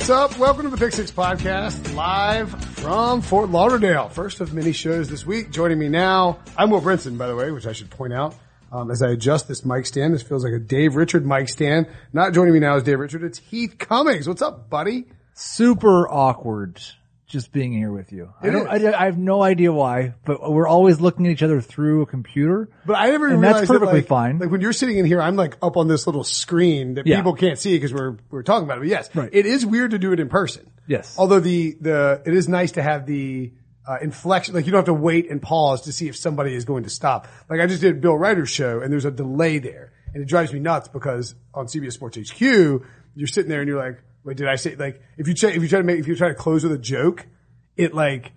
What's up? Welcome to the Pick Six Podcast, live from Fort Lauderdale. First of many shows this week. Joining me now, I'm Will Brinson, by the way, which I should point out. Um, as I adjust this mic stand, this feels like a Dave Richard mic stand. Not joining me now is Dave Richard. It's Heath Cummings. What's up, buddy? super awkward just being here with you. I don't. I, I have no idea why, but we're always looking at each other through a computer. But I never And realized that's that, perfectly like, fine. Like when you're sitting in here, I'm like up on this little screen that Yeah. people can't see because we're we're talking about it. But yes, Right. it is weird to do it in person. Yes. Although the the it is nice to have the uh, inflection, like you don't have to wait and pause to see if somebody is going to stop. Like I just did Bill Reiter's show, and there's a delay there, and it drives me nuts because on CBS Sports HQ, you're sitting there and you're like, wait, did I say like if you try if you try to make if you try to close with a joke, it like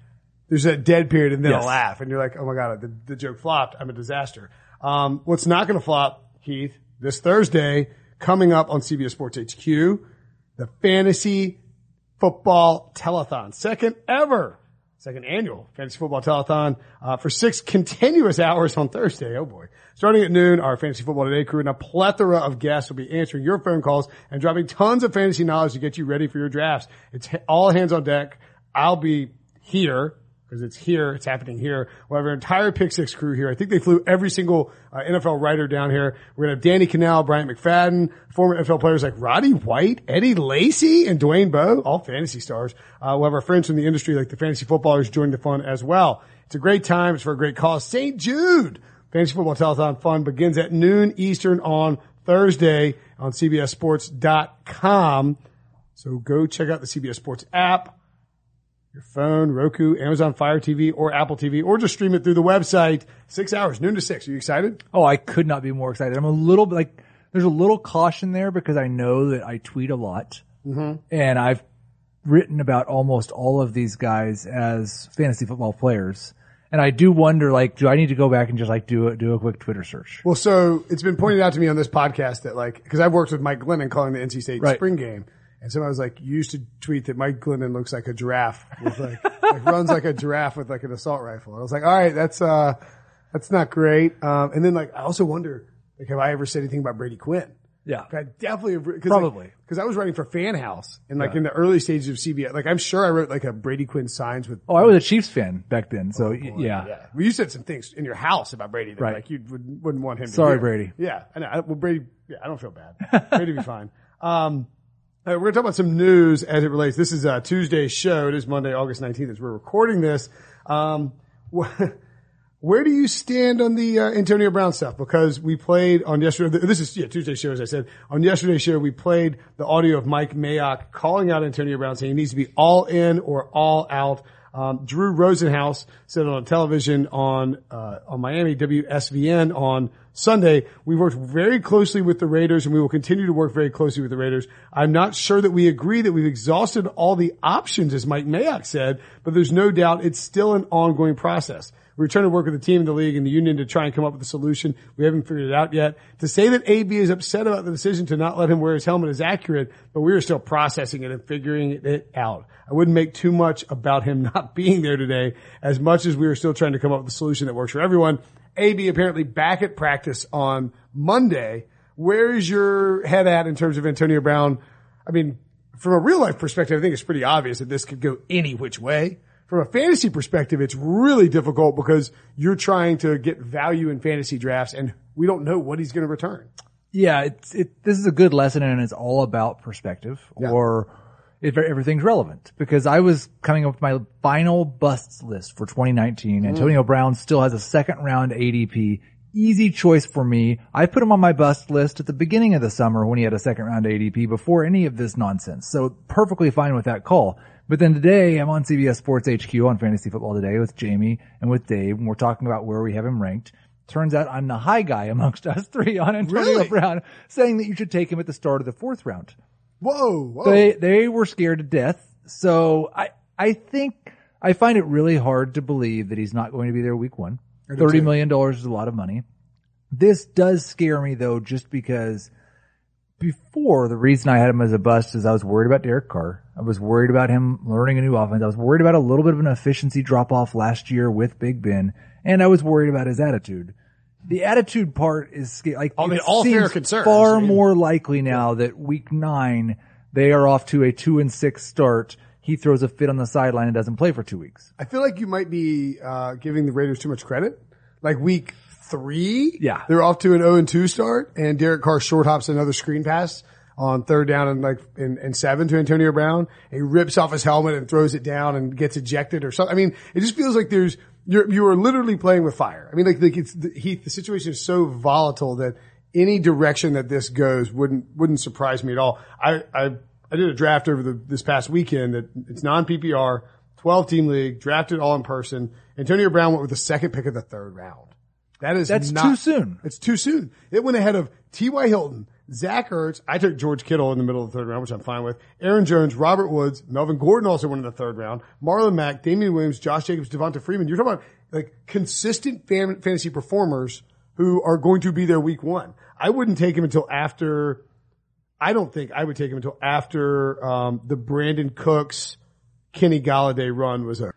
there's that dead period and then Yes. a laugh and you're like, oh my God, the, the joke flopped. I'm a disaster. Um, what's not going to flop, Heath, this Thursday coming up on CBS Sports HQ, the fantasy football telethon, second ever, second annual fantasy football telethon, uh, for six continuous hours on Thursday. Oh boy. Starting at noon, our fantasy football today crew and a plethora of guests will be answering your phone calls and dropping tons of fantasy knowledge to get you ready for your drafts. It's all hands on deck. I'll be here because it's here. It's happening here. We'll have our entire Pick Six crew here. I think they flew every single uh, NFL writer down here. We're to have Danny Kanell, Bryant McFadden, former NFL players like Roddy White, Eddie Lacy, and Dwayne Bowe, all fantasy stars. Uh, we'll have our friends from the industry like the fantasy footballers join the fun as well. It's a great time. It's for a great cause. St. Jude Fantasy Football Telethon Fun begins at noon Eastern on Thursday on CBSSports.com. So go check out the CBS Sports app your phone, Roku, Amazon Fire TV, or Apple TV, or just stream it through the website. Six hours, noon to six. Are you excited? Oh, I could not be more excited. I'm a little bit like, there's a little caution there because I know that I tweet a lot Mm-hmm. and I've written about almost all of these guys as fantasy football players. And I do wonder, like, do I need to go back and just like do a, do a quick Twitter search? Well, so it's been pointed out to me on this podcast that like, cause I've worked with Mike Glennon calling the NC State Right. spring game. And somebody was like, you used to tweet that Mike Glennon looks like a giraffe with like, like runs like a giraffe with like an assault rifle. And I was like, all right, that's, uh, that's not great. Um, and then like, I also wonder, like, have I ever said anything about Brady Quinn? Yeah. I definitely have, cause Probably. because I was writing for Fan House and like in the early stages of CBS, like I'm sure I wrote like a Brady Quinn signs with. Oh, I was a Chiefs fan back then. So y- yeah. Yeah, well, you said some things in your house about Brady that Right. like you would, wouldn't want him. to Sorry. Brady. Yeah, I know. I, well, Brady. Yeah, I don't feel bad. Brady be fine. Um, right, we're gonna talk about some news as it relates. This is uh, Tuesday's show. It is Monday, August nineteenth, as we're recording this. Um, where do you stand on the uh, Antonio Brown stuff? Because we played on yesterday. This is yeah Tuesday's show, as I said. On yesterday's show, we played the audio of Mike Mayock calling out Antonio Brown, saying he needs to be all in or all out. Um, Drew Rosenhaus said on television on uh, on Miami WSVN on Sunday, we worked very closely with the Raiders and we will continue to work very closely with the Raiders. I'm not sure that we agree that we've exhausted all the options, as Mike Mayock said, but there's no doubt it's still an ongoing process. We're trying to work with the team, the league, and the union to try and come up with a solution. We haven't figured it out yet. To say that AB is upset about the decision to not let him wear his helmet is accurate, but we are still processing it and figuring it out. I wouldn't make too much about him not being there today as much as we are still trying to come up with a solution that works for everyone. AB apparently back at practice on Monday. Where is your head at in terms of Antonio Brown? I mean, from a real life perspective, I think it's pretty obvious that this could go any which way. From a fantasy perspective, it's really difficult because you're trying to get value in fantasy drafts and we don't know what he's going to return. Yeah, it's it. This is a good lesson, and it's all about perspective, or if everything's relevant. Because I was coming up with my final busts list for 2019. Mm. Antonio Brown still has a second round ADP. Easy choice for me. I put him on my bust list at the beginning of the summer when he had a second round ADP before any of this nonsense. So perfectly fine with that call. But then today I'm on CBS Sports HQ on Fantasy Football Today with Jamie and with Dave, and we're talking about where we have him ranked. Turns out I'm the high guy amongst us three on Antonio Really? Brown, saying that you should take him at the start of the fourth round. Whoa, whoa. They they were scared to death. So I I think I find it really hard to believe that he's not going to be there week one. Thirty million dollars is a lot of money. This does scare me though, just because before the reason I had him as a bust is I was worried about Derek Carr. I was worried about him learning a new offense. I was worried about a little bit of an efficiency drop off last year with Big Ben, and I was worried about his attitude. The attitude part is like I mean, it all fair seems concerns. Far I mean- more likely now that week nine They are off to a two and six start. He throws a fit on the sideline and doesn't play for two weeks. I feel like you might be uh, giving the Raiders too much credit. Like week three, Yeah. they're off to an 0 and 2 start, and Derek Carr short hops another screen pass on third down and like in, in seven to Antonio Brown. He rips off his helmet and throws it down and gets ejected or something. I mean, it just feels like there's you're you are literally playing with fire. I mean, like, like it's the, he, the situation is so volatile that any direction that this goes wouldn't wouldn't surprise me at all. I I I did a draft over the this past weekend that it's non PPR, twelve team league, drafted all in person. Antonio Brown went with the second pick of the third round. That is That's not, too soon. It's too soon. It went ahead of T.Y. Hilton, Zach Ertz. I took George Kittle in the middle of the third round, which I'm fine with. Aaron Jones, Robert Woods, Melvin Gordon also went in the third round. Marlon Mack, Damien Williams, Josh Jacobs, Devonta Freeman. You're talking about like consistent fan, fantasy performers who are going to be there week one. I wouldn't take him until after. I don't think I would take him until after um, the Brandin Cooks, Kenny Golladay run was over.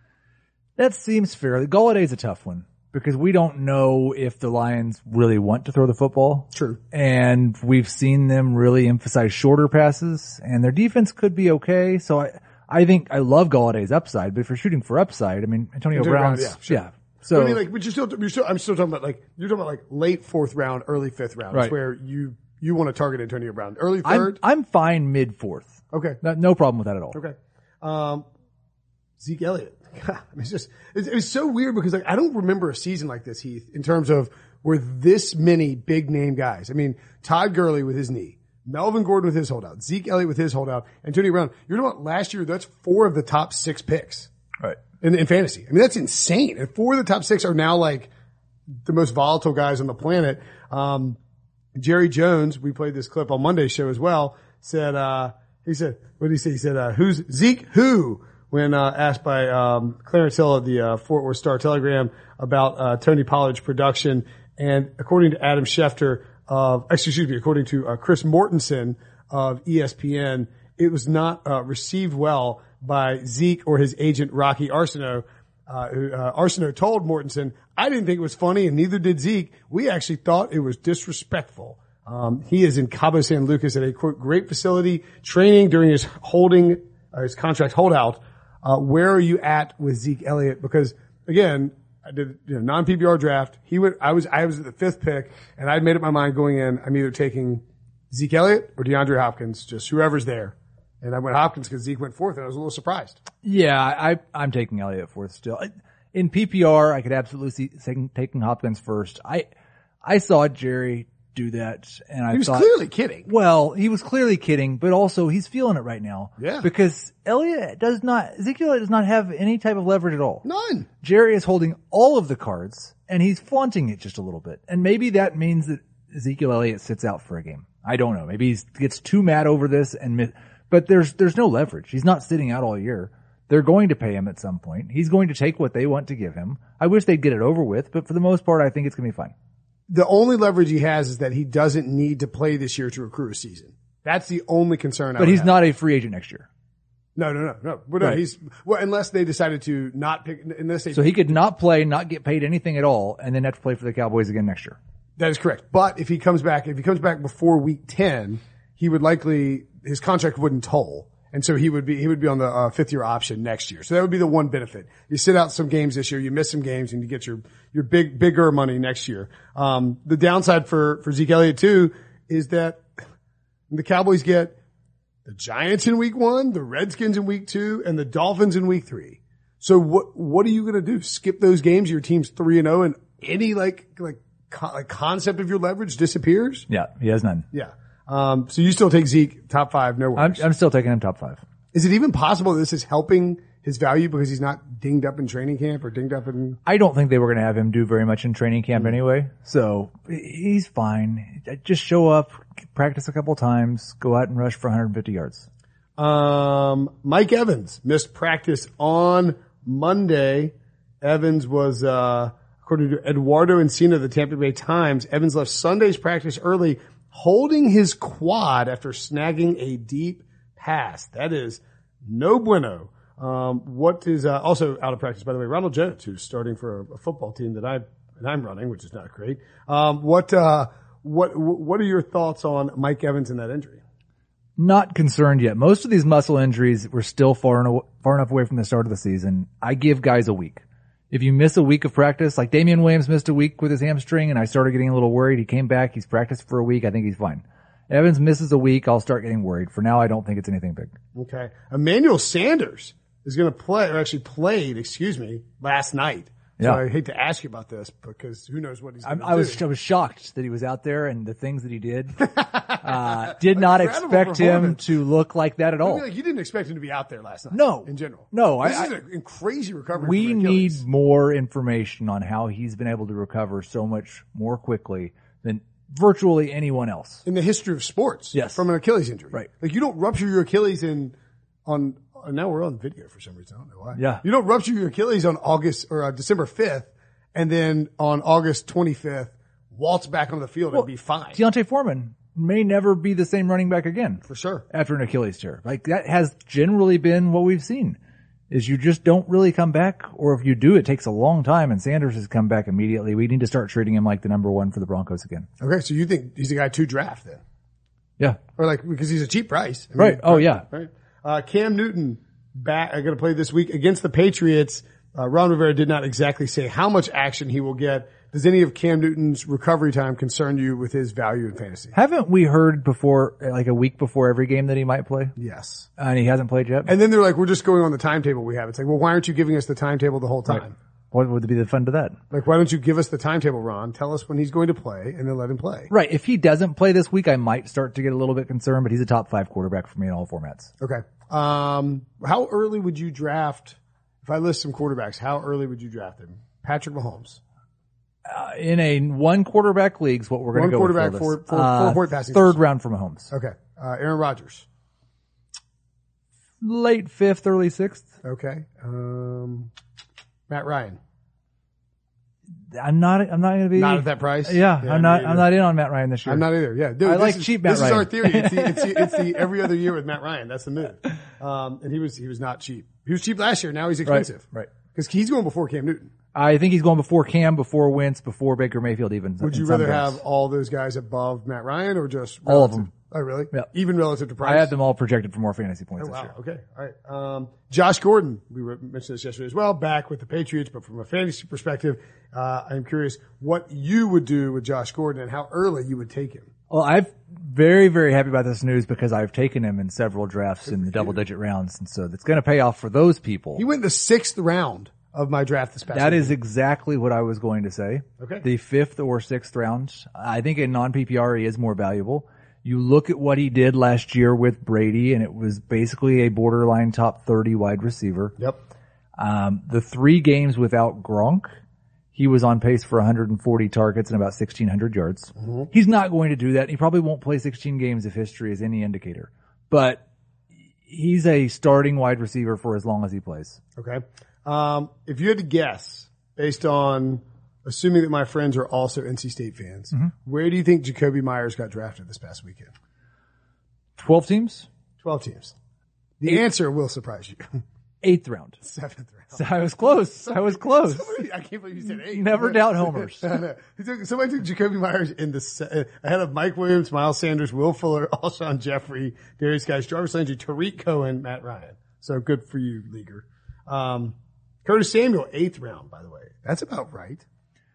That seems fair. Golladay's a tough one because we don't know if the Lions really want to throw the football. True. And we've seen them really emphasize shorter passes and their defense could be okay. So I, I think I love Golladay's upside, but if you're shooting for upside, I mean, Antonio, Antonio Brown, yeah, sure. yeah. So I mean, like, but you're still, you're still, I'm still talking about like, you're talking about like late fourth round, early fifth round. That's Right. where you, you want to target Antonio Brown. Early third. I'm fine mid fourth. okay. No, no problem with that at all. Okay. Um, Zeke Elliott. God, I mean, it's just, it's, it was so weird because like, I don't remember a season like this, Heath, in terms of where this many big name guys. I mean, Todd Gurley with his knee, Melvin Gordon with his holdout, Zeke Elliott with his holdout, and Tony Brown. You're talking about last year, that's four of the top six picks Right. in, in fantasy. I mean, that's insane. And four of the top six are now like the most volatile guys on the planet. Um, Jerry Jones, we played this clip on Monday's show as well, said, uh, he said, what did he say? He said, uh, who's Zeke who? When, uh, asked by, um, Clarence Hill of the, uh, Fort Worth Star Telegram about, uh, Tony Pollard's production. And according to Adam Schefter of, excuse me, according to, uh, Chris Mortensen of ESPN, it was not, uh, received well by Zeke or his agent Rocky Arceneaux. Uh, who, Arceneaux told Mortensen, I didn't think it was funny and neither did Zeke. We actually thought it was disrespectful. Um, he is in Cabo San Lucas at a quote, great facility training during his holding, his contract holdout. Uh, where are you at with Zeke Elliott? Because again, I did, you know, non-PPR draft. He went, I was, I was at the fifth pick and I'd made up my mind going in. I'm either taking Zeke Elliott or DeAndre Hopkins, just whoever's there. And I went Hopkins because Zeke went fourth and I was a little surprised. Yeah, I, I'm taking Elliott fourth still. In PPR, I could absolutely see taking Hopkins first. I, I saw Jerry do that and I He was thought, clearly kidding. well, he was clearly kidding, but also he's feeling it right now. Yeah. Because Elliott does not, Ezekiel does not have any type of leverage at all. None. Jerry is holding all of the cards and he's flaunting it just a little bit. And maybe that means that Ezekiel Elliott sits out for a game. I don't know. Maybe he gets too mad over this and, but there's, there's no leverage. He's not sitting out all year. They're going to pay him at some point. He's going to take what they want to give him. I wish they'd get it over with, but for the most part, I think it's going to be fine. The only leverage he has is that he doesn't need to play this year to accrue a season. That's the only concern. I But he's have. not a free agent next year. No, no, no, no. But no, Right. he's well, unless they decided to not pick. Unless they. So he could not play, not get paid anything at all, and then have to play for the Cowboys again next year. that is correct. But if he comes back, if he comes back before week ten, he would likely his contract wouldn't toll, and so he would be he would be on the uh, fifth year option next year. So that would be the one benefit. You sit out some games this year, you miss some games, and you get your your big bigger money next year. Um, the downside for for Zeke Elliott too is that the Cowboys get the Giants in week one, the Redskins in week two, and the Dolphins in week three. So what, what are you going to do? Skip those games? Your team's three and oh and any like, like, co- like concept of your leverage disappears? Yeah, he has none. Yeah. Um, so you still take Zeke top five, no I'm, worries. I'm still taking him top five. Is it even possible this is helping his value because he's not dinged up in training camp or dinged up in, I don't think they were going to have him do very much in training camp anyway. So he's fine. Just show up, practice a couple times, go out and rush for 150 yards. Um, Mike Evans missed practice on Monday. Evans was, uh, according to Eduardo Encina of the Tampa Bay Times, Evans left Sunday's practice early, holding his quad after snagging a deep pass. That is no bueno. Um, what is, uh, also out of practice, by the way, Ronald Jones, who's starting for a, a football team that I, that I'm running, which is not great. Um, what, uh, what, what are your thoughts on Mike Evans and that injury? Not concerned yet. Most of these muscle injuries were still far, far enough away from the start of the season. I give guys a week. If you miss a week of practice, like Damien Williams missed a week with his hamstring and I started getting a little worried. He came back. He's practiced for a week. I think he's fine. Evans misses a week. I'll start getting worried. For now, I don't think it's anything big. Okay. Emmanuel Sanders is going to play, or actually played, excuse me, last night. So Yeah. I hate to ask you about this because who knows what he's going to do. I was I was shocked that he was out there and the things that he did. Uh, did not expect him to look like that at I all. mean, like you didn't expect him to be out there last night. No. in general. No, this I- is a crazy recovery. We need more information on how he's been able to recover so much more quickly than virtually anyone else. in the history of sports. Yes. from an Achilles injury. Right. Like you don't rupture your Achilles in on. Uh, Now we're on video for some reason. I don't know why. Yeah. You don't rupture your Achilles on August or uh, December fifth, and then on August twenty fifth, waltz back on the field and be fine D'Onta Foreman may never be the same running back again for sure. after an Achilles tear. Like that has generally been what we've seen. Is you just don't really come back, or if you do, it takes a long time. And Sanders has come back immediately. We need to start treating him like the number one for the Broncos again. Okay, so you think he's a guy to draft then, Yeah, or like because he's a cheap price, I mean, right. Oh yeah, Right. Uh, Cam Newton back, going to play this week against the Patriots. Uh, Ron Rivera did not exactly say how much action he will get. Does any of Cam Newton's recovery time concern you with his value in fantasy? Haven't we heard before, like a week before every game that he might play, Yes. and he hasn't played yet? And then they're like, we're just going on the timetable we have. It's like, well, why aren't you giving us the timetable the whole time? What would be the fun to that? Like, why don't you give us the timetable, Ron? Tell us when he's going to play and then let him play. Right. If he doesn't play this week, I might start to get a little bit concerned, but he's a top five quarterback for me in all formats. Okay. Um, how early would you draft? If I list some quarterbacks, how early would you draft him? Patrick Mahomes. Uh, in a one quarterback leagues, what we're going to go quarterback, with. Phil, four- uh, passing Third round from Mahomes. Okay. Uh, Aaron Rodgers. Late fifth, early sixth. Okay. Um, Matt Ryan. I'm not, I'm not going to be. Not at that price. Yeah, I'm not, I'm not in on Matt Ryan this year. I'm not either. Yeah, Dude, I this like is, cheap Matt This is our theory. It's the, it's the, it's the every other year with Matt Ryan. That's the move. Um, and he was he was not cheap. He was cheap last year. Now he's expensive. right. Because he's going before Cam Newton. I think he's going before Cam, before Wentz, before Baker Mayfield even. Would you rather have all those guys above Matt Ryan or just All of them. Oh, really? Yeah. Even relative to price. I had them all projected for more fantasy points Oh, this wow. year. Okay. All right. Um, Josh Gordon, we were, mentioned this yesterday as well, back with the Patriots, but from a fantasy perspective, uh, I'm curious what you would do with Josh Gordon and how early you would take him. Well, I'm very, very happy about this news because I've taken him in several drafts in the double digit rounds. And so it's going to pay off for those people. He went the sixth round of my draft this past That week. is exactly what I was going to say. Okay. The fifth or sixth round. I think in non PPR he is more valuable. You look at what he did last year with Brady and it was basically a borderline top 30 wide receiver. Yep. Um, the three games without Gronk, he was on pace for 140 targets and about 1600 yards. He's not going to do that. He probably won't play 16 games if history is any indicator, but he's a starting wide receiver for as long as he plays. Okay. Um, if you had to guess based on assuming that my friends are also NC State fans, Mm-hmm. where do you think Jakobi Meyers got drafted this past weekend? 12 teams, 12 teams. The answer will surprise you. eighth round. Seventh round. So I was close. I was close. Somebody- I can't believe you said eight. Never doubt homers. I know. Took, somebody took Jakobi Meyers in the se- ahead of Mike Williams, Miles Sanders, Will Fuller, Alshon Jeffery, Darius Guice, Jarvis Landry, Tarik Cohen, Matt Ryan. So good for you, leaguer. Um, Curtis Samuel, eighth round, by the way. That's about right.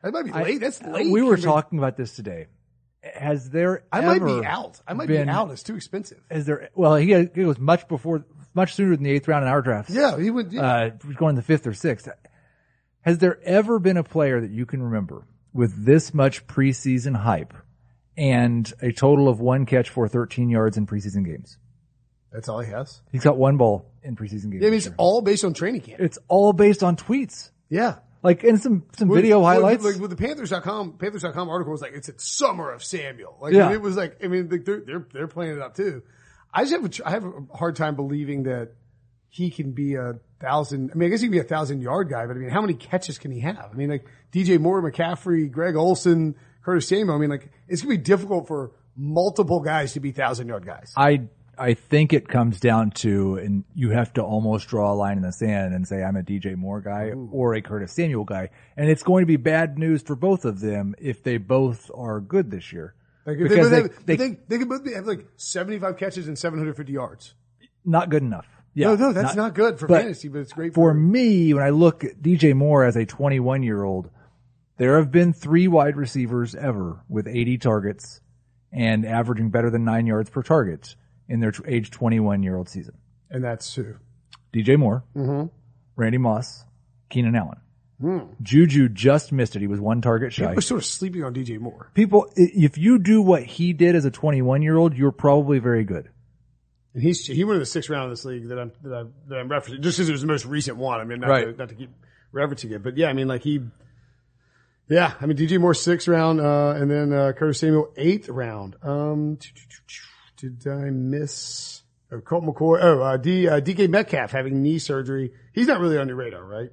That might be late. That's late. We were I talking about this today. Has there I might be out. I might been- be out. It's too expensive. Is there? Well, he, he goes much before, much sooner than the eighth round in our drafts. Yeah, he would. Yeah. uh, going the fifth or sixth. Has there ever been a player that you can remember with this much preseason hype and a total of one catch for 13 yards in preseason games? That's all he has. He's got one ball in preseason games. Yeah, I mean, it's all based on training camp. it's all based on tweets, Yeah. Like in some some video With- highlights. Like with the Panthers.com, Panthers.com article was like, it's a summer of Samuel. Like, Yeah. it was like, I mean, they're, they're, they're playing it up too. I just have a, I have a hard time believing that he can be a thousand, I mean, I guess he can be a thousand yard guy, but I mean, how many catches can he have? I mean, like DJ Moore, McCaffrey, Greg Olsen, Curtis Samuel. I mean, like, it's going to be difficult for multiple guys to be thousand yard guys. I I think it comes down to, and you have to almost draw a line in the sand and say I'm a DJ Moore guy or a Curtis Samuel guy, and it's going to be bad news for both of them if they both are good this year. Like Because they, they- have, they- they, they could both have like 75 catches and 750 yards. Not good enough. Yeah, no, no, that's not, good for but fantasy, but it's great for for, me, when I look at DJ Moore as a 21 year old, there have been three wide receivers ever with 80 targets and averaging better than nine yards per target in their t- age 21 year old season. and that's who. DJ Moore, Mm-hmm. Randy Moss, Keenan Allen. Hmm. Juju just missed it. He was one target shy. I was sort of sleeping on DJ Moore. People, if you do what he did as a 21 year old, you're probably very good. And he's, he went in the sixth round of this league that I'm, that, I, that I'm referencing, just because it was the most recent one. I mean, not, Right. to, not to keep referencing it, but yeah, I mean, like he, yeah, I mean, DJ Moore sixth round, uh, and then, uh, Curtis Samuel eighth round. Um, did I miss, oh, Colt McCoy, oh, uh, D, uh, DK Metcalf having knee surgery. He's not really on your radar, right?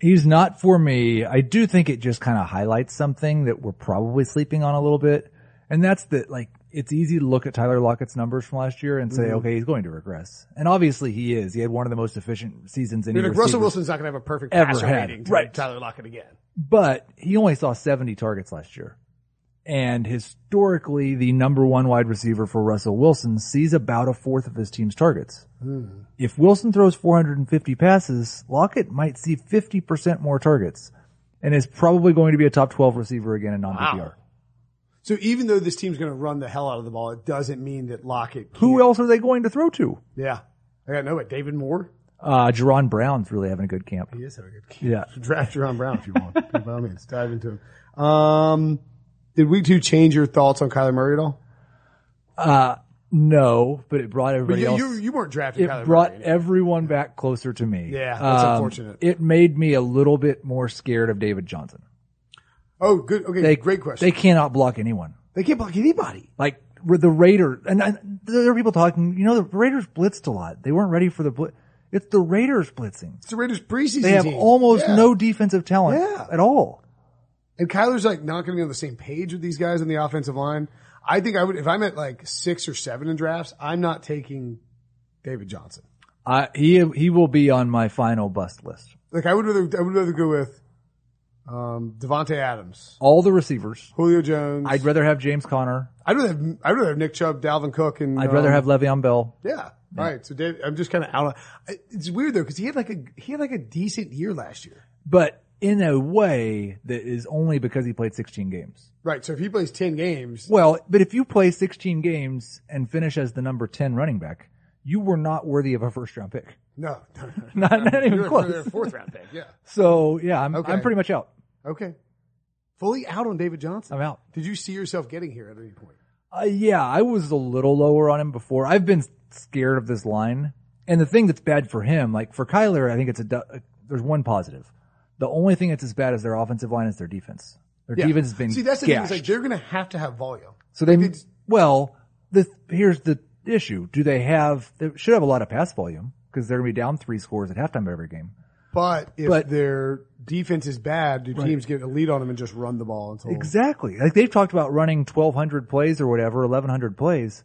He's not for me. I do think it just kind of highlights something that we're probably sleeping on a little bit. And that's that, like, it's easy to look at Tyler Lockett's numbers from last year and say, Mm-hmm. okay, he's going to regress. And obviously he is. He had one of the most efficient seasons in like Russell Wilson's not going to have a perfect Ever passer had. rating to Right. Tyler Lockett again. but he only saw 70 targets last year. And historically, the number one wide receiver for Russell Wilson sees about a fourth of his team's targets. If Wilson throws 450 passes, Lockett might see 50% more targets and is probably going to be a top 12 receiver again in non-PPR. Wow. So even though this team's going to run the hell out of the ball, it doesn't mean that Lockett. Can't. Who else are they going to throw to? Yeah, I got no. know it. David Moore. Uh, Jaron Brown's really having a good camp. He is having a good. Camp. Yeah. Draft Jaron Brown if you want. By all means, dive into him. Um, did week two change your thoughts on Kyler Murray at all? Uh, no, but it brought everybody you, else. you, you weren't drafting it Kyler brought Murray. everyone back closer to me. Yeah, that's Um, unfortunate. It made me a little bit more scared of David Johnson. Oh, good. Okay, They, great question. They cannot block anyone. They, can't block anybody. Like the Raiders, and, and there are people talking. You know, the Raiders blitzed a lot. They weren't ready for the blitz. It's the Raiders blitzing. It's the Raiders preseason They have team. almost Yeah. no defensive talent Yeah. at all. And Kyler's like not going to be on the same page with these guys on the offensive line. I think I would, if I'm at like six or seven in drafts, I'm not taking David Johnson. I, he he will be on my final bust list. Like I would rather, I would rather go with, um, Davante Adams, All the receivers. Julio Jones. I'd rather have James Conner. I'd rather have, I'd rather have Nick Chubb, Dalvin Cook, and I'd rather um, have Le'Veon Bell. Yeah. right. So Dave, I'm just kind of out of, it's weird though, cause he had like a, he had like a decent year last year. but in a way that is only because he played 16 games. Right. So if he plays 10 games, Well, but if you play 16 games and finish as the number 10 running back, you were not worthy of a first round pick. no, Not, not even close. fourth round pick. Yeah. So yeah, I'm, Okay. I'm pretty much out. Okay. Fully out on David Johnson. I'm out. Did you see yourself getting here at any point? Uh, yeah, I was a little lower on him before. I've been scared of this line. And the thing that's bad for him, like for Kyler, I think it's a, du- uh, there's one positive. The only thing that's as bad as their offensive line is their defense. Their Yeah. defense has been See, that's the thing. It's gashed. like they're going to have to have volume. So they, it's- well, the, here's the issue. Do they have, they should have a lot of pass volume because they're going to be down three scores at halftime of every game. But if But- their defense is bad, do teams get a lead on them and just run the ball until Exactly. Like they've talked about running 1200 plays or whatever, 1100 plays.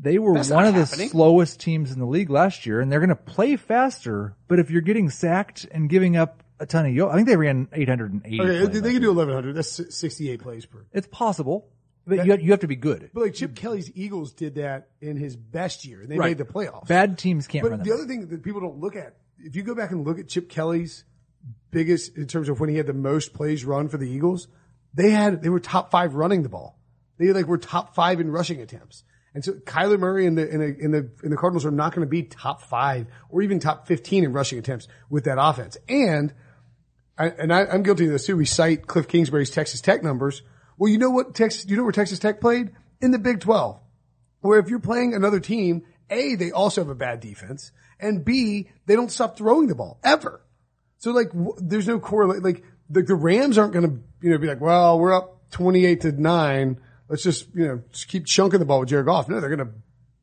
They were That's one not of the slowest teams in the league last year and they're going to play faster. But if you're getting sacked and giving up a ton of yo, I think they ran 880. Okay, they, they can do 1100. That's 68 plays per. It's possible, but you have, you have to be good. But like Chip Kelly's Eagles did that in his best year they Right. made the playoffs. Bad teams can't run But the other thing that people don't look at, if you go back and look at Chip Kelly's biggest in terms of when he had the most plays run for the Eagles, they had they were top five running the ball. They like were top five in rushing attempts. And so Kyler Murray and the and the and the, and the Cardinals are not going to be top five or even top fifteen in rushing attempts with that offense. And I, and I, I'm guilty of this too. We cite Cliff Kingsbury's Texas Tech numbers. Well, you know what Texas? You know where Texas Tech played in the Big Twelve where if you're playing another team, A, they also have a bad defense, and B, they don't stop throwing the ball ever. So like, w- there's no correlate. Like the, the Rams aren't going to, you know, be like, well, we're up 28 to nine. Let's just, you know, just keep chunking the ball with Jared Goff. No, they're going to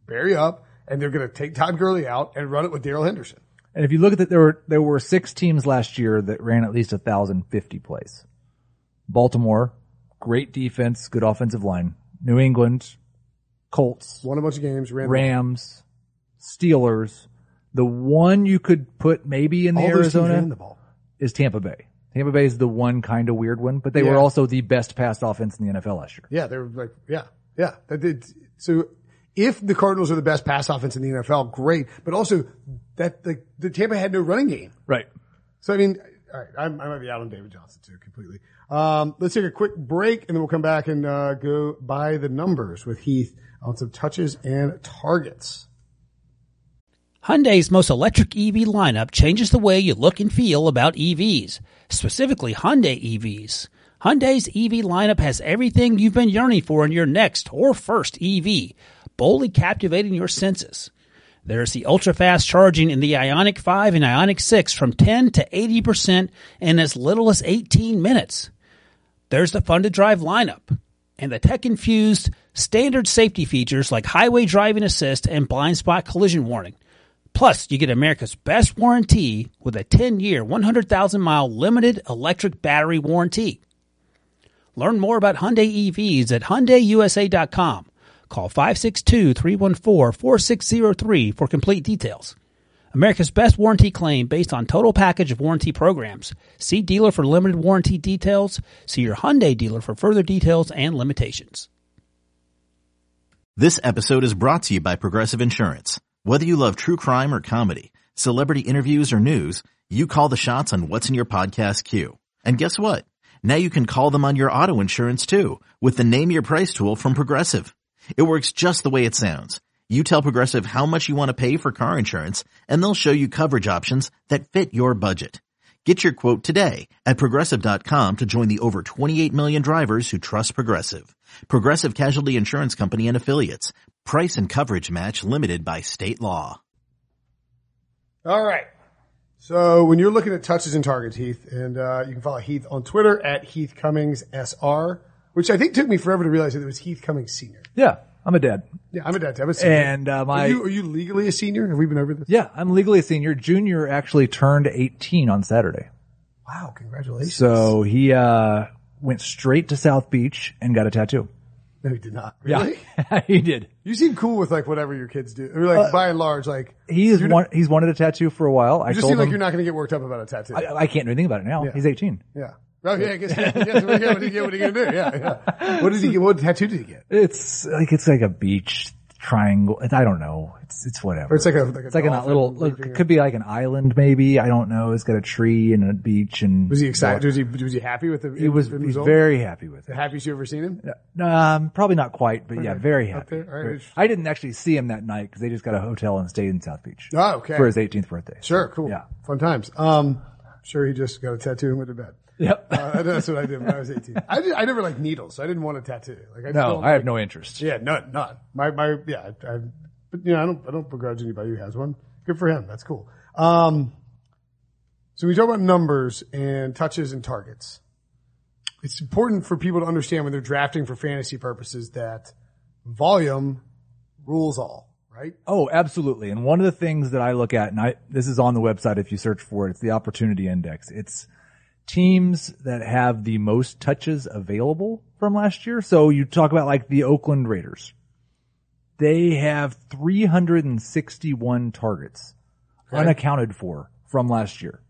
bury up and they're going to take Todd Gurley out and run it with Darrell Henderson. And if you look at that, there were, there were six teams last year that ran at least 1,050 plays. Baltimore, great defense, good offensive line. New England, Colts, Won a bunch of games, ran. Rams, Steelers. The one you could put maybe in the All Arizona the ball. is Tampa Bay. Tampa Bay is the one kind of weird one, but they were also the best passed offense in the NFL last year. Yeah, they were like, yeah. Yeah. That did, so if the Cardinals are the best pass offense in the NFL, great. But also that the, the Tampa had no running game. Right. So I mean, all right, I'm, I might be out on David Johnson too completely. Um, let's take a quick break and then we'll come back and uh, go by the numbers with Heath on some touches and targets. Hyundai's most electric EV lineup changes the way you look and feel about EVs, specifically Hyundai EVs. Hyundai's EV lineup has everything you've been yearning for in your next or first EV, boldly captivating your senses. There's the ultra fast charging in the Ioniq 5 and Ioniq 6 from 10 to 80% in as little as 18 minutes. There's the fun to drive lineup and the tech infused standard safety features like highway driving assist and blind spot collision warning. Plus, you get America's best warranty with a 10 year, 100,000 mile limited electric battery warranty. Learn more about Hyundai EVs at HyundaiUSA.com. Call 562-314-4603 for complete details. America's best warranty claim based on total package of warranty programs. See dealer for limited warranty details. See your Hyundai dealer for further details and limitations. This episode is brought to you by Progressive Insurance. Whether you love true crime or comedy, celebrity interviews or news, you call the shots on what's in your podcast queue. And guess what? Now you can call them on your auto insurance too with the Name Your Price tool from Progressive. It works just the way it sounds. You tell Progressive how much you want to pay for car insurance and they'll show you coverage options that fit your budget. Get your quote today at progressive.com to join the over 28 million drivers who trust Progressive. Progressive Casualty Insurance Company and Affiliates. Price and coverage match limited by state law. All right. So when you're looking at touches and targets, Heath, and uh, you can follow Heath on Twitter at Heath Cummings SR, which I think took me forever to realize that it was Heath Cummings Senior. Yeah. I'm a dad. Yeah, I'm a dad. I'm a senior. And, uh, my, are, you, are you legally a senior? Have we been over this? yeah, I'm legally a senior. Junior actually turned 18 on Saturday. Wow, congratulations. So he, uh, went straight to South Beach and got a tattoo. no, he did not. Really? Yeah, he did. You seem cool with like whatever your kids do. Or like by and large, like He is one, he's wanted a tattoo for a while. I you just told seem like you're not going to get worked up about a tattoo. I, I can't do anything about it now. He's 18. yeah. Oh yeah, I guess, yeah, yeah, what, yeah, what, are you, what are you gonna do? Yeah, yeah. What did he get? What tattoo did he get? It's like, it's like a beach triangle. I don't know. It's, it's whatever. Or it's like a like a It's like a little, leaping it could be like an island maybe. I don't know. It's got a tree and a beach and. Was he excited? Was he was he happy with the? He was, the he's very happy with the it. happiest you ever seen him. Um, probably not quite, but yeah, very happy. right. I didn't actually see him that night because they just got a hotel and stayed in South Beach Oh, okay. for his 18th birthday. Sure, cool. Yeah. Fun times. Um, sure he just got a tattoo and went to bed. Yep. Uh, that's what I did when I was 18. I, did, I never liked needles, so I didn't want a tattoo. Like I no, I have like- no interest. Yeah, none, none. My, my, yeah, I, I, but you know, I don't, I don't begrudge anybody who has one. Good for him. That's cool. Um, so we talk about numbers and touches and targets. It's important for people to understand when they're drafting for fantasy purposes that volume rules all, right? Oh, absolutely. And one of the things that I look at, and I, this is on the website if you search for it, it's the opportunity index. It's teams that have the most touches available from last year. So you talk about like the Oakland Raiders. They have 361 targets unaccounted for from last year.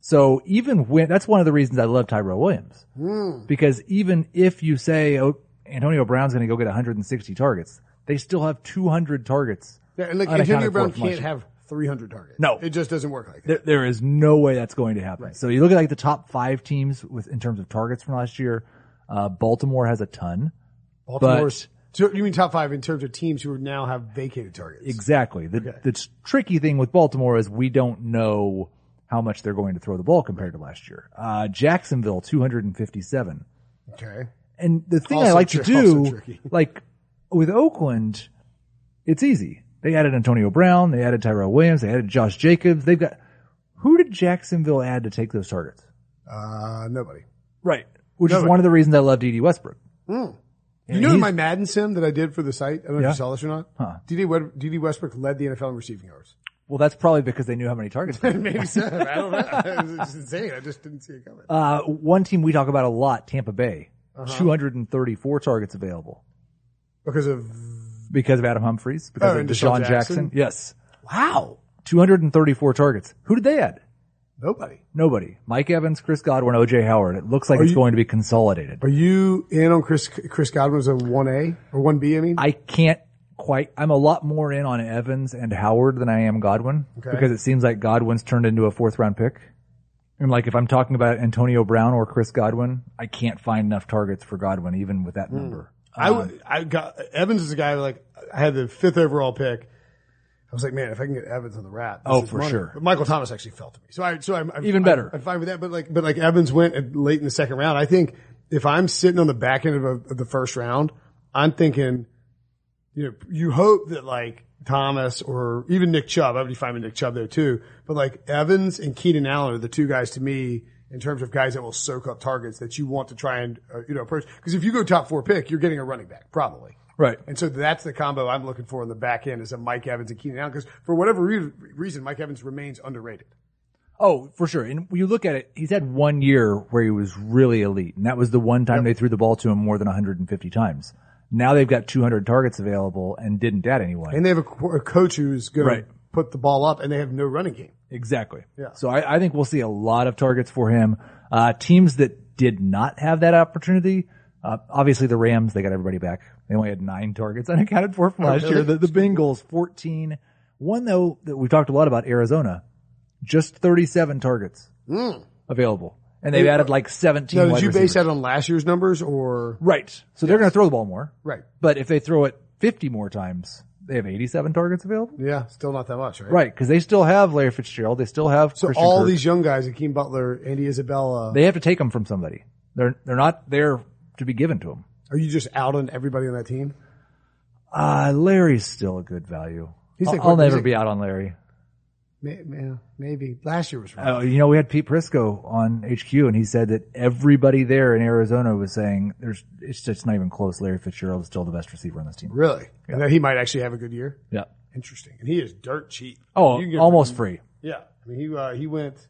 So even when, that's one of the reasons I love Tyrell Williams. Hmm. Because even if you say, oh, Antonio Brown's going to go get 160 targets, they still have 200 targets. Yeah, unaccounted Antonio Brown can't have 300 targets. No. It just doesn't work like that. There, there is no way that's going to happen. So you look at like the top five teams with in terms of targets from last year. Uh, Baltimore has a ton. Baltimore's, so you mean top five in terms of teams who now have vacated targets? Exactly. The, the tricky thing with Baltimore is we don't know how much they're going to throw the ball compared to last year. Uh, Jacksonville, 257. Okay. And the thing I Also like to tri- do, like with Oakland, it's easy. They added Antonio Brown, they added Tyrell Williams, they added Josh Jacobs. They've got, who did Jacksonville add to take those targets? Uh, nobody. Right. Which is one of the reasons I love Dede Westbrook. You know my Madden sim that I did for the site? I don't know Yeah. if you saw this or not. Huh. Dede, Dede Westbrook led the NFL in receiving yards. Well, that's probably because they knew how many targets. Maybe so. I don't know. It's insane. I just didn't see it coming. uh, one team we talk about a lot, Tampa Bay, Uh-huh. 234 targets available because of, because of Adam Humphries, because Oh, of and DeSean DeSean Jackson. Jackson? Yes. Wow. 234 targets. Who did they add? Nobody. Nobody. Mike Evans, Chris Godwin, OJ Howard. It looks like it's you- going to be consolidated. Are you in on Chris Chris Godwin as a one A or one B? I mean, I can't quite. I'm a lot more in on Evans and Howard than I am Godwin Okay. because it seems like Godwin's turned into a fourth round pick. And like if I'm talking about Antonio Brown or Chris Godwin, I can't find enough targets for Godwin even with that Hmm. number. I would- um, I got Evans is a guy like I had the fifth overall pick. I was like, man, if I can get Evans on the rat, this Oh, is for money. sure. But Michael Thomas actually fell to me, so I so I'm, I'm Even I'm- better. I'm, fine with that. But like, but like Evans went late in the second round. I think if I'm sitting on the back end of, a, of the first round, I'm thinking, you know, you hope that like Thomas or even Nick Chubb. I would be fine with Nick Chubb there too. But like Evans and Keenan Allen are the two guys to me in terms of guys that will soak up targets that you want to try and uh, you know approach. Because if you go top four pick, you're getting a running back probably. Right. And so that's the combo I'm looking for in the back end is a Mike Evans and Keenan Allen because for whatever re- reason, Mike Evans remains underrated. Oh, for sure. And when you look at it, he's had one year where he was really elite, and that was the one time they threw the ball to him more than 150 times. Now they've got 200 targets available and didn't add anyone. And they have a, a coach who's going Right. Put the ball up and they have no running game. Exactly. Yeah. So I, I think we'll see a lot of targets for him. Uh, teams that did not have that opportunity, uh, obviously the Rams, they got everybody back. They only had nine targets unaccounted for from last really? year. The, the Bengals, 14. One though that we've talked a lot about Arizona, just 37 targets available. And they've added like 17 Now, did you base that on last year's numbers or? Right. So they're going to throw the ball more. Right. But if they throw it 50 more times, they have 87 targets available. Yeah, still not that much, right? Right. Cause they still have Larry Fitzgerald. They still have So Christian all Kirk. these young guys, Hakeem Butler, Andy Isabella, They have to take them from somebody. They're they're not there to be given to them. are you just out on everybody on that team? Uh, Larry's still a good value. He's I'll, like- I'll never be out on Larry. May, may, maybe last year was right. Uh, you know, we had Pete Prisco on HQ, and he said that everybody there in Arizona was saying there's it's just not even close. Larry Fitzgerald is still the best receiver on this team. really? And that he might actually have a good year. Yeah. Interesting. And he is dirt cheap. Oh, You can get almost free. Yeah. I mean, he, uh, he went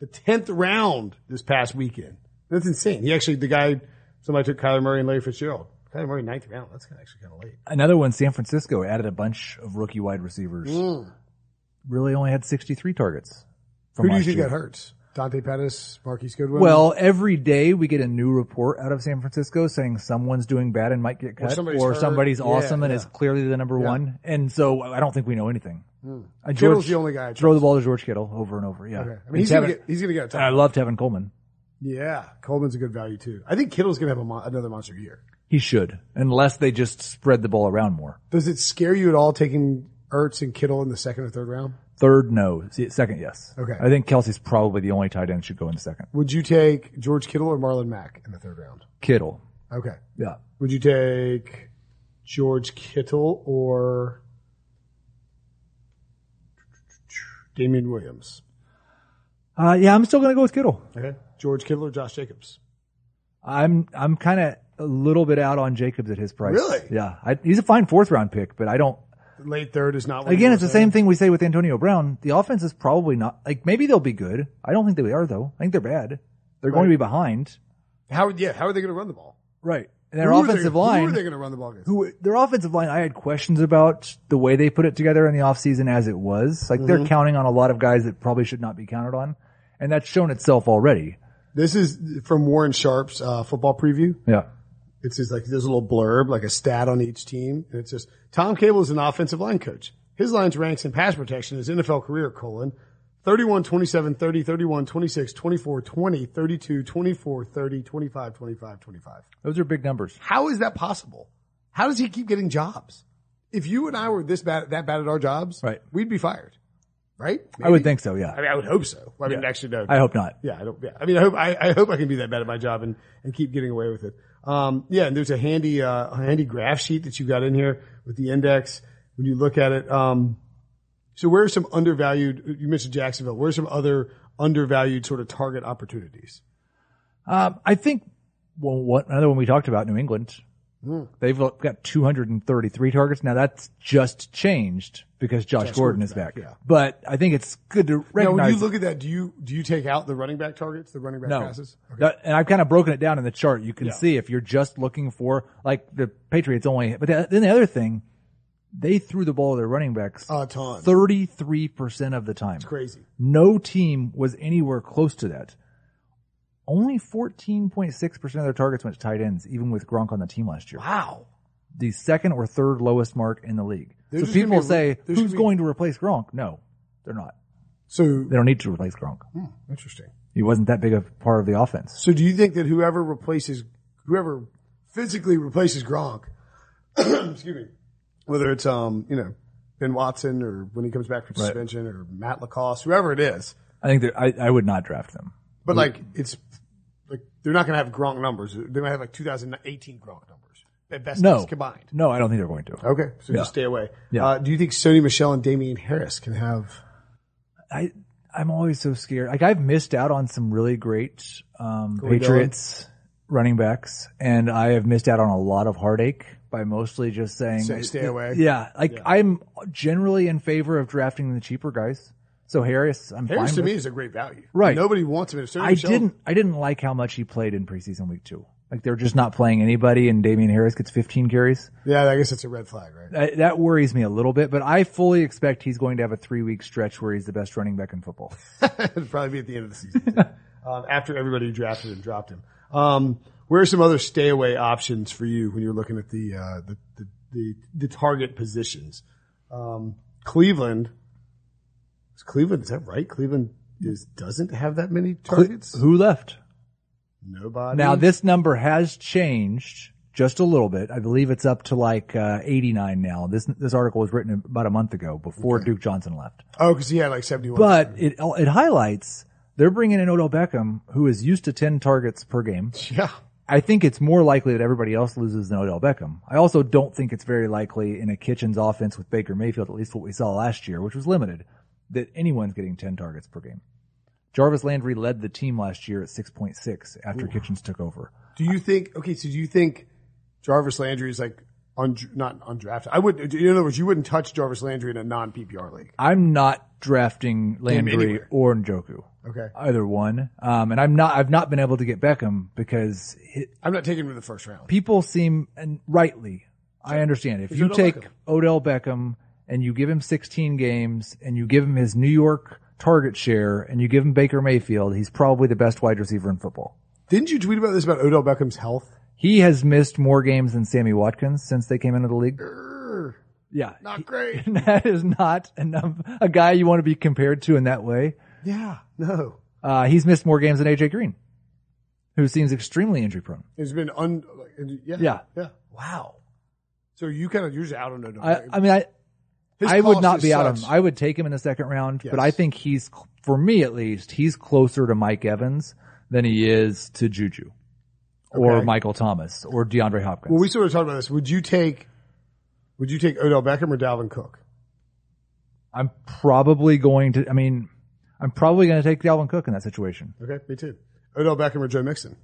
the 10th round this past weekend. That's insane. He actually, the guy, somebody took Kyler Murray and Larry Fitzgerald. Kyler Murray, ninth round. That's actually kind of late. Another one, San Francisco added a bunch of rookie wide receivers. Really only had 63 targets. From Who do you last think year. that hurts? Dante Pettis, Marquise Goodwin? Well, every day we get a new report out of San Francisco saying someone's doing bad and might get cut, or somebody's somebody's, hurt. Yeah, awesome and yeah. is clearly the number one. And so I don't think we know anything. Uh, Kittle's the only guy throw the ball to George Kittle over and over. Yeah, Okay. I mean, he's gonna Tevin- get, he's gonna get a and I love Tevin Coleman. Yeah. Coleman's a good value too. I think Kittle's gonna have a mon- another monster year. He should, unless they just spread the ball around more. Does it scare you at all taking Ertz and Kittle in the second or third round? Third, no. See, Second, yes. Okay. I think Kelce's probably the only tight end should go in the second. Would you take George Kittle or Marlon Mack in the third round? Kittle. Okay. Yeah. Would you take George Kittle or Damien Williams? Uh, yeah, I'm still going to go with Kittle. Okay. George Kittle or Josh Jacobs? I'm I'm kind of a little bit out on Jacobs at his price. Really? Yeah. I, he's a fine fourth round pick, but I don't. Late third is not. What Again, it's the same thing we say with Antonio Brown. The offense is probably not like maybe they'll be good. I don't think they are though. I think they're bad. They're going to be behind. How? Yeah. How are they going to run the ball? Right. And their Who are they- offensive Who are they going to run the ball against? who their offensive line I had questions about the way they put it together in the offseason as it was. Like Mm-hmm. they're counting on a lot of guys that probably should not be counted on. And that's shown itself already. This is from Warren Sharp's uh, football preview. Yeah. It's just like there's a little blurb, like a stat on each team, and it says Tom Cable is an offensive line coach. His lines ranks in pass protection his NFL career, colon, 31, 27, 30, 31, 26, 24, 20, 32, 24, 30, 25, 25, 25. Those are big numbers. How is that possible? How does he keep getting jobs? If you and I were this bad, that bad at our jobs, Right. we'd be fired, right? I would think so, yeah. I mean, I would hope so. I mean, actually, no. I hope not. Yeah, I don't. Yeah, I mean, I hope I, I hope I can be that bad at my job and, and keep getting away with it. Um, yeah, and there's a handy uh, a handy graph sheet that you got in here with the index when you look at it. Um, so where are some undervalued? You mentioned Jacksonville. Where are some other undervalued sort of target opportunities? Um, I think well, what another one we talked about, New England. Hmm. They've got 233 targets. Now that's just changed because Josh, Gordon is back. back, yeah. But I think it's good to Now, recognize. when you look at that, do you do you take out the running back targets, the running back no, passes? That- and I've kind of broken it down in the chart. You can Yeah. see if you're just looking for like the Patriots only. But then the other thing, they threw the ball to their running backs A ton. 33% of the time. It's crazy. No team was anywhere close to that. Only 14.6% of their targets went to tight ends, even with Gronk on the team last year. Wow. The second or third lowest mark in the league. There's so people be say, who's gonna be- going to replace Gronk? No, they're not. So They don't need to replace Gronk. interesting. He wasn't that big a part of the offense. So do you think that whoever replaces, whoever physically replaces Gronk, excuse me, whether it's um you know Ben Watson or when he comes back from suspension or Matt LaCosse, whoever it is, I think that I, I would not draft them. But like it's like they're not going to have Gronk numbers. They might have like 2018 Gronk numbers at best No. combined. No, I don't think they're going to. Okay, so just stay away. Yeah. Uh, do you think Sony Michel and Damien Harris can have? I I'm always so scared. Like I've missed out on some really great um, Patriots running backs, and I have missed out on a lot of heartache by mostly just saying Say stay away. Yeah, like I'm generally in favor of drafting the cheaper guys. So Harris, I'm Harris fine to with. me is a great value. Right. Nobody wants him. If I didn't I didn't like how much he played in preseason week two. Like they're just not playing anybody, and Damien Harris gets 15 carries. Yeah, I guess it's a red flag, right? That, that worries me a little bit, but I fully expect he's going to have a three week stretch where he's the best running back in football. It'd probably be at the end of the season. um, after everybody drafted and dropped him. Um, where are some other stay away options for you when you're looking at the, uh, the, the, the, the target positions? Um, Cleveland. Cleveland, is that right? Cleveland is, doesn't have that many targets? Who left? Nobody. Now this number has changed just a little bit. I believe it's up to like uh, 89 now. This this article was written about a month ago before Duke Johnson left. oh, cause he had like 71. But it it highlights they're bringing in Odell Beckham, who is used to 10 targets per game. yeah. I think it's more likely that everybody else loses than Odell Beckham. I also don't think it's very likely in a Kitchens offense with Baker Mayfield, at least what we saw last year, which was limited, that anyone's getting 10 targets per game. Jarvis Landry led the team last year at 6.6 after Kitchens took over. Do you think, okay, so do you think Jarvis Landry is like, un, not undrafted? I would, in other words, you wouldn't touch Jarvis Landry in a non PPR league. I'm not drafting Landry or Njoku. Okay. Either one. Um, and I'm not, I've not been able to get Beckham because it, I'm not taking him in the first round. people seem, and rightly, I understand. If you Odell take Beckham. Odell Beckham and you give him 16 games and you give him his New York target share and you give him Baker Mayfield, he's probably the best wide receiver in football. Didn't you tweet about this about Odell Beckham's health? He has missed more games than Sammy Watkins since they came into the league. Grr, Yeah. not great. that is not enough, a guy you want to be compared to in that way. yeah, no. Uh, he's missed more games than AJ Green, who seems extremely injury prone. He's been un. like, Yeah, Yeah. yeah. Wow. So you kind of you're just out on Odell. I. I mean, I, His I would not be out of him. I would take him in the second round, Yes. but I think he's, for me at least, he's closer to Mike Evans than he is to Juju or Okay. Michael Thomas or DeAndre Hopkins. Well, we sort of talked about this. Would you take? Would you take Odell Beckham or Dalvin Cook? I'm probably going to, I mean, I'm probably going to take Dalvin Cook in that situation. Okay, me too. Odell Beckham or Joe Mixon?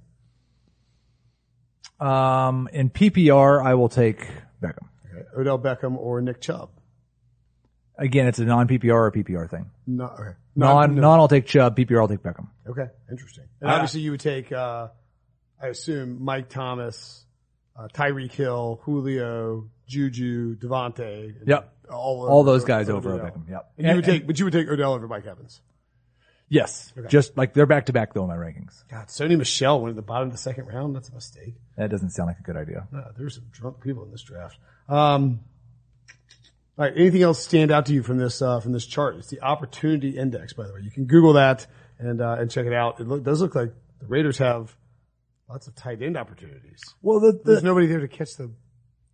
Um, in PPR, I will take Beckham. Okay. Odell Beckham or Nick Chubb? Again, it's a non PPR or PPR thing. No. Okay. Non, no. non, I'll take Chubb. PPR, I'll take Beckham. Okay, interesting. And obviously, you would take, uh, I assume, Mike Thomas, uh, Tyreek Hill, Julio, Juju, Davante. Yep. All, All those guys over over Beckham. Yep. And you would And- take, but you would take Odell over Mike Evans. Yes. Just like they're back to back though in my rankings. God, Sony Michel went at the bottom of the second round. That's a mistake. That doesn't sound like a good idea. No, there's some drunk people in this draft. Um, all right. Anything else stand out to you from this uh, from this chart? It's the opportunity index, by the way. You can Google that and uh, and check it out. It look, does look like the Raiders have lots of tight end opportunities. Well, the, There's nobody there to catch the.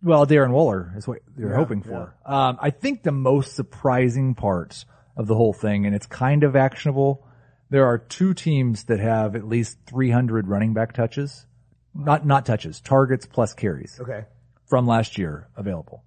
Well, Darren Waller is what you're Yeah, hoping for. Um, I think the most surprising part of the whole thing, and it's kind of actionable, there are two teams that have at least 300 running back touches. Not, not touches, targets plus carries Okay. from last year available.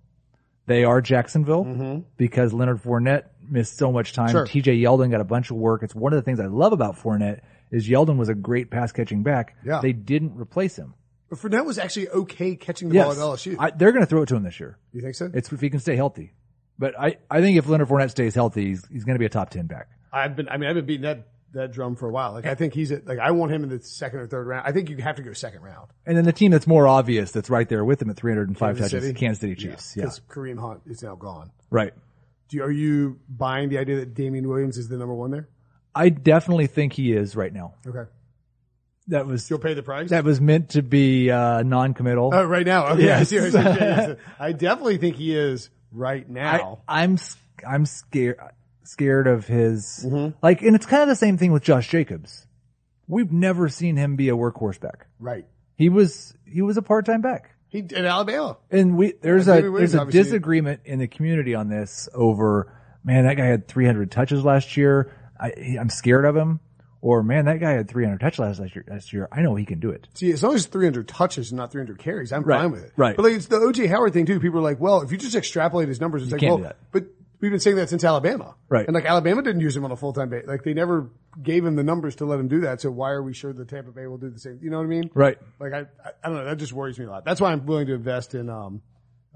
They are Jacksonville because Leonard Fournette missed so much time. Mm-hmm. Sure. TJ Yeldon got a bunch of work. It's one of the things I love about Fournette is Yeldon was a great pass catching back. Yeah. They didn't replace him. But Fournette was actually okay catching the ball at LSU. I, they're going to throw it to him this year. you think so? It's if he can stay healthy. But I, I think if Leonard Fournette stays healthy, he's, he's going to be a top 10 back. I've been. I mean, I've been beating that that drum for a while. Like I think he's at, like I want him in the second or third round. I think you have to go second round. And then the team that's more obvious that's right there with him at 305 Kansas touches, City? Kansas City Chiefs. Yeah. Because Kareem Hunt is now gone. Right. Do you, are you buying the idea that Damien Williams is the number one there? I definitely think he is right now. Okay. That was You'll pay the price? that was meant to be uh, non-committal. oh, right now. Okay. I, Yes. see what you're saying. I definitely think he is right now. I'm s- I'm scared scared of his Mm-hmm. like, and it's kind of the same thing with Josh Jacobs. We've never seen him be a workhorse back. right. He was he was a part time back. He in Alabama. And we there's Yeah, a Williams there's a obviously- disagreement in the community on this over man that guy had 300 touches last year. I, he- I'm scared of him. Or man that guy had 300 touches last year. Last year, I know he can do it. See, as long as 300 touches and not 300 carries, I'm Right, fine with it. right. But like it's the OJ Howard thing too. People are like, well, if you just extrapolate his numbers, it's like, can't well, but we've been saying that since Alabama. Right. And like Alabama didn't use him on a full time basis. Like they never gave him the numbers to let him do that. So why are we sure that Tampa Bay will do the same? You know what I mean? Right. Like I, I, I don't know. That just worries me a lot. That's why I'm willing to invest in, um,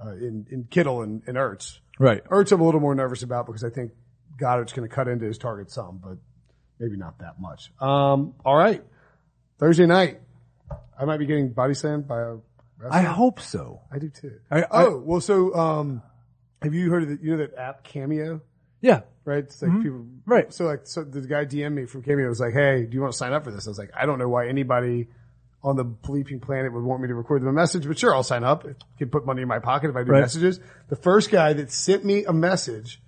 uh, in, in Kittle and, and Ertz. Right. Ertz I'm a little more nervous about because I think Goedert's going to cut into his target some, but maybe not that much. Um, all right. Thursday night. I might be getting body slammed by a wrestler. I hope so. I do too. I- I- oh, well, so, um, have you heard of the, you know that app Cameo? Yeah. Right? It's like Mm-hmm. Right. So like, so the guy DM me from Cameo was like, Hey, do you want to sign up for this? I was like, I don't know why anybody on the bleeping planet would want me to record them a message, but sure, I'll sign up. It can put money in my pocket if I do Right. messages. The first guy that sent me a message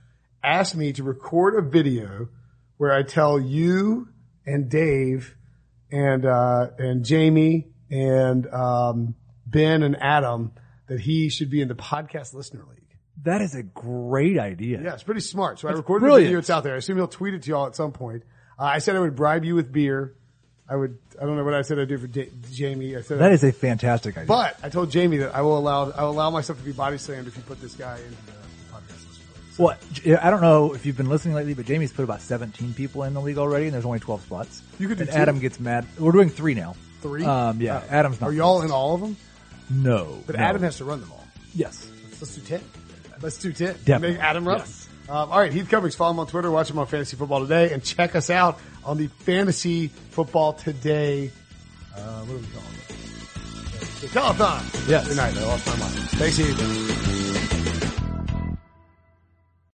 asked me to record a video where I tell you and Dave and, uh, and Jamie and, um, Ben and Adam that he should be in the podcast listener league. That is a great idea. Yeah, it's pretty smart. So I recorded brilliant. the video. It's out there. I assume he'll tweet it to y'all at some point. Uh, I said I would bribe you with beer. I would. I don't know what I said I'd do for Ja- Jamie. I said, That is a fantastic idea. but I told Jamie that I will allow. I will allow myself to be body slammed if you put this guy into the podcast. listener league. What? J- I don't know if you've been listening lately, but Jamie's put about 17 people in the league already, and there's only 12 spots. You could do and two. Adam gets mad. We're doing three now. Three? Um, yeah. Uh, Adam's not. Are y'all in all of them? No. But no. Adam has to run them all. Yes. Let's, let's do ten. Let's do ten. Definitely. Make Adam run. Yes. Um, all right, Heath Cummings. Follow him on Twitter. Watch him on Fantasy Football Today, and check us out on the Fantasy Football Today. Uh, what are we calling it? The telethon. Yes. Good night. I lost my mind. Thanks, Heath.